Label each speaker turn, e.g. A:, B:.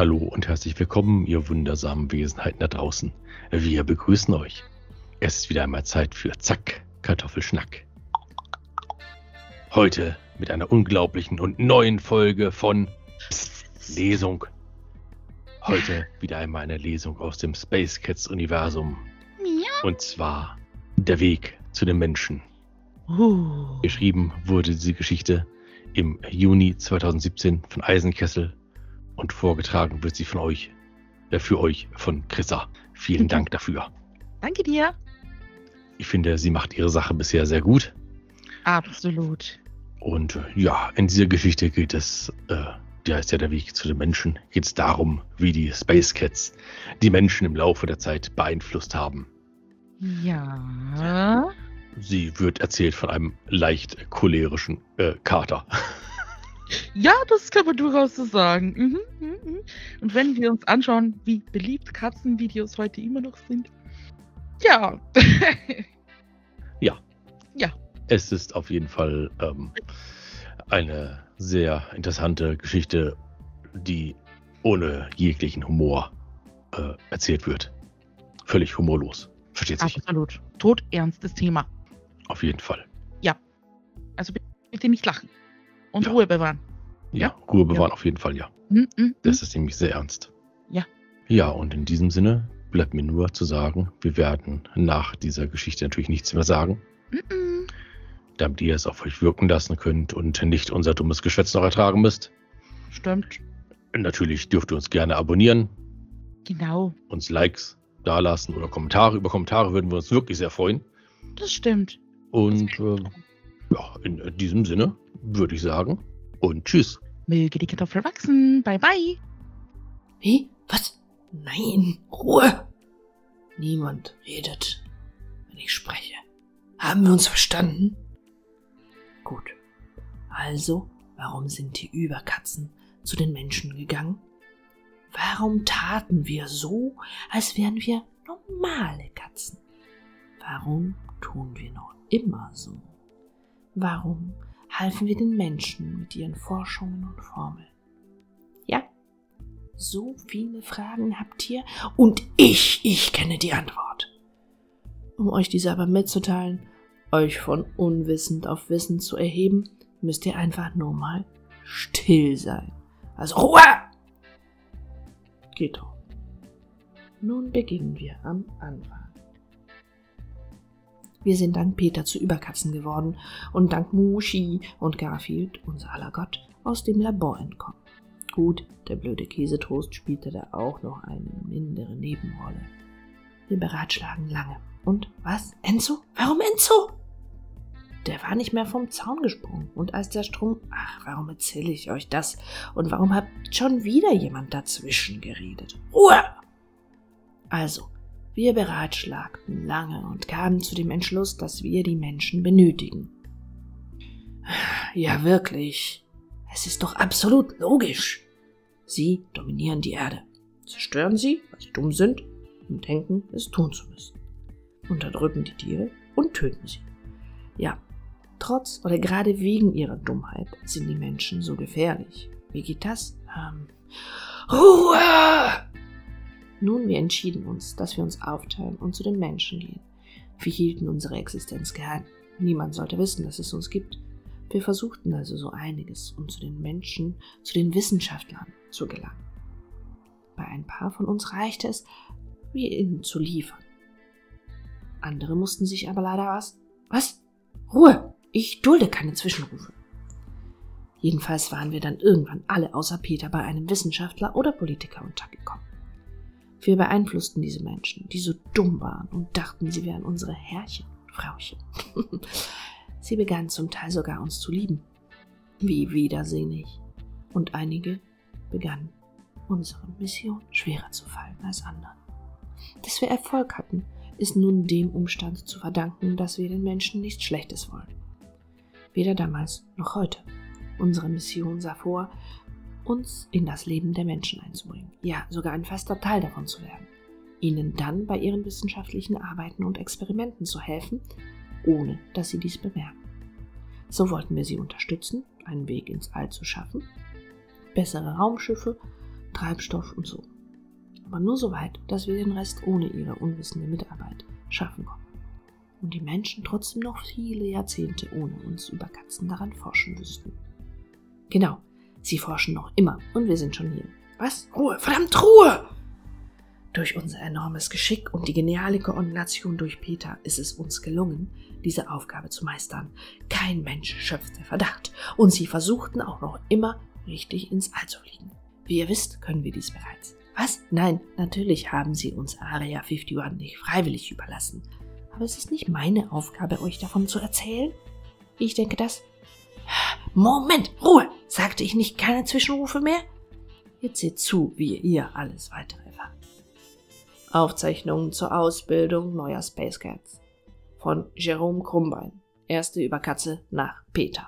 A: Hallo und herzlich willkommen, ihr wundersamen Wesenheiten da draußen. Wir begrüßen euch. Es ist wieder einmal Zeit für Zack, Kartoffelschnack. Heute mit einer unglaublichen und neuen Folge von Psst, Lesung. Heute wieder einmal eine Lesung aus dem Space Cats Universum. Und zwar Der Weg zu den Menschen. Geschrieben wurde diese Geschichte im Juni 2017 von Eisenkessel und vorgetragen wird sie von euch, äh, für euch von Chrissa. Vielen. Dank dafür.
B: Danke dir.
A: Ich finde, sie macht ihre Sache bisher sehr gut.
B: Absolut.
A: Und äh, ja, in dieser Geschichte geht es, äh, die heißt ja der Weg zu den Menschen, geht es darum, wie die Space Cats die Menschen im Laufe der Zeit beeinflusst haben.
B: Ja.
A: Sie wird erzählt von einem leicht cholerischen äh, Kater.
B: Ja, das kann man durchaus so sagen. Mhm, mhm, mhm. Und wenn wir uns anschauen, wie beliebt Katzenvideos heute immer noch sind. Ja.
A: Es ist auf jeden Fall ähm, eine sehr interessante Geschichte, die ohne jeglichen Humor äh, erzählt wird. Völlig humorlos. Versteht sich.
B: Absolut. Todernstes Thema.
A: Auf jeden Fall.
B: Also bitte nicht lachen. Und
A: Ja.
B: Ruhe bewahren.
A: Ja,
B: Ja?
A: Ruhe bewahren auf jeden Fall, ja.
B: Mhm, mhm,
A: Das ist nämlich sehr ernst.
B: Ja.
A: Ja, und in diesem Sinne bleibt mir nur zu sagen, wir werden nach dieser Geschichte natürlich nichts mehr sagen, damit ihr es auf euch wirken lassen könnt und nicht unser dummes Geschwätz noch ertragen müsst.
B: Stimmt.
A: Natürlich dürft ihr uns gerne abonnieren,
B: Genau.
A: uns Likes dalassen oder Kommentare. Über Kommentare würden wir uns wirklich sehr freuen.
B: Das stimmt.
A: Und äh, ja, in diesem Sinne würde ich sagen und tschüss.
B: Möge die Kartoffel wachsen. Bye, bye.
C: Wie? Was? Nein, Ruhe! Niemand redet, wenn ich spreche. Haben wir uns verstanden? Gut. Also, warum sind die Überkatzen zu den Menschen gegangen? Warum taten wir so, als wären wir normale Katzen? Warum tun wir noch immer so? Warum halfen wir den Menschen mit ihren Forschungen und Formeln? Ja, so viele Fragen habt ihr und ich, ich kenne die Antwort. Um euch diese aber mitzuteilen, euch von unwissend auf Wissen zu erheben, müsst ihr einfach nur mal still sein. Also Ruhe! Geht doch. Nun beginnen wir am Anfang. Wir sind dank Peter zu Überkatzen geworden und dank Mushi und Garfield, unser aller Gott, aus dem Labor entkommen. Gut, der blöde Käsetoast spielte da auch noch eine mindere Nebenrolle. Wir beratschlagen lange. Und was? Enzo? Warum Enzo? Der war nicht mehr vom Zaun gesprungen. Und als der Strom. Ach, warum erzähle ich euch das? Und warum hat schon wieder jemand dazwischen geredet? Ruhe! Also, wir beratschlagten lange und kamen zu dem Entschluss, dass wir die Menschen benötigen. Ja, wirklich. Es ist doch absolut logisch. Sie dominieren die Erde. Zerstören sie, weil sie dumm sind und denken, es tun zu müssen. Unterdrücken die Tiere und töten sie. Ja, trotz oder gerade wegen ihrer Dummheit sind die Menschen so gefährlich. Wie geht das? Ähm, Ruhe! Nun, wir entschieden uns, dass wir uns aufteilen und zu den Menschen gehen. Wir hielten unsere Existenz geheim. Niemand sollte wissen, dass es uns gibt. Wir versuchten also so einiges, um zu den Menschen, zu den Wissenschaftlern zu gelangen. Bei ein paar von uns reichte es, wir ihnen zu liefern. Andere mussten sich aber leider was. Was? Ruhe! Ich dulde keine Zwischenrufe. Jedenfalls waren wir dann irgendwann alle außer Peter bei einem Wissenschaftler oder Politiker untergekommen. Wir beeinflussten diese Menschen, die so dumm waren und dachten, sie wären unsere Herrchen und Frauchen. sie begannen zum Teil sogar uns zu lieben. Wie widersinnig. Und einige begannen, unsere Mission schwerer zu fallen als anderen. Dass wir Erfolg hatten, ist nun dem Umstand zu verdanken, dass wir den Menschen nichts Schlechtes wollen. Weder damals noch heute. Unsere Mission sah vor, uns in das Leben der Menschen einzubringen, ja sogar ein fester Teil davon zu werden, ihnen dann bei ihren wissenschaftlichen Arbeiten und Experimenten zu helfen, ohne dass sie dies bemerken. So wollten wir sie unterstützen, einen Weg ins All zu schaffen, bessere Raumschiffe, Treibstoff und so. Aber nur so weit, dass wir den Rest ohne ihre unwissende Mitarbeit schaffen konnten. Und die Menschen trotzdem noch viele Jahrzehnte ohne uns über Katzen daran forschen müssten. Genau, sie forschen noch immer und wir sind schon hier. Was? Ruhe, verdammt Ruhe! Durch unser enormes Geschick und die geniale Koordination durch Peter ist es uns gelungen, diese Aufgabe zu meistern. Kein Mensch schöpfte Verdacht und sie versuchten auch noch immer richtig ins All zu fliegen. Wie ihr wisst, können wir dies bereits. Was? Nein, natürlich haben sie uns Area 51 nicht freiwillig überlassen. Aber es ist nicht meine Aufgabe, euch davon zu erzählen. Ich denke, dass... Moment, Ruhe! Sagte ich nicht keine Zwischenrufe mehr? Jetzt seht zu, wie ihr alles weitere erfahrt. Aufzeichnungen zur Ausbildung neuer Space Cats von Jerome Krumbein. Erste Überkatze nach Peter.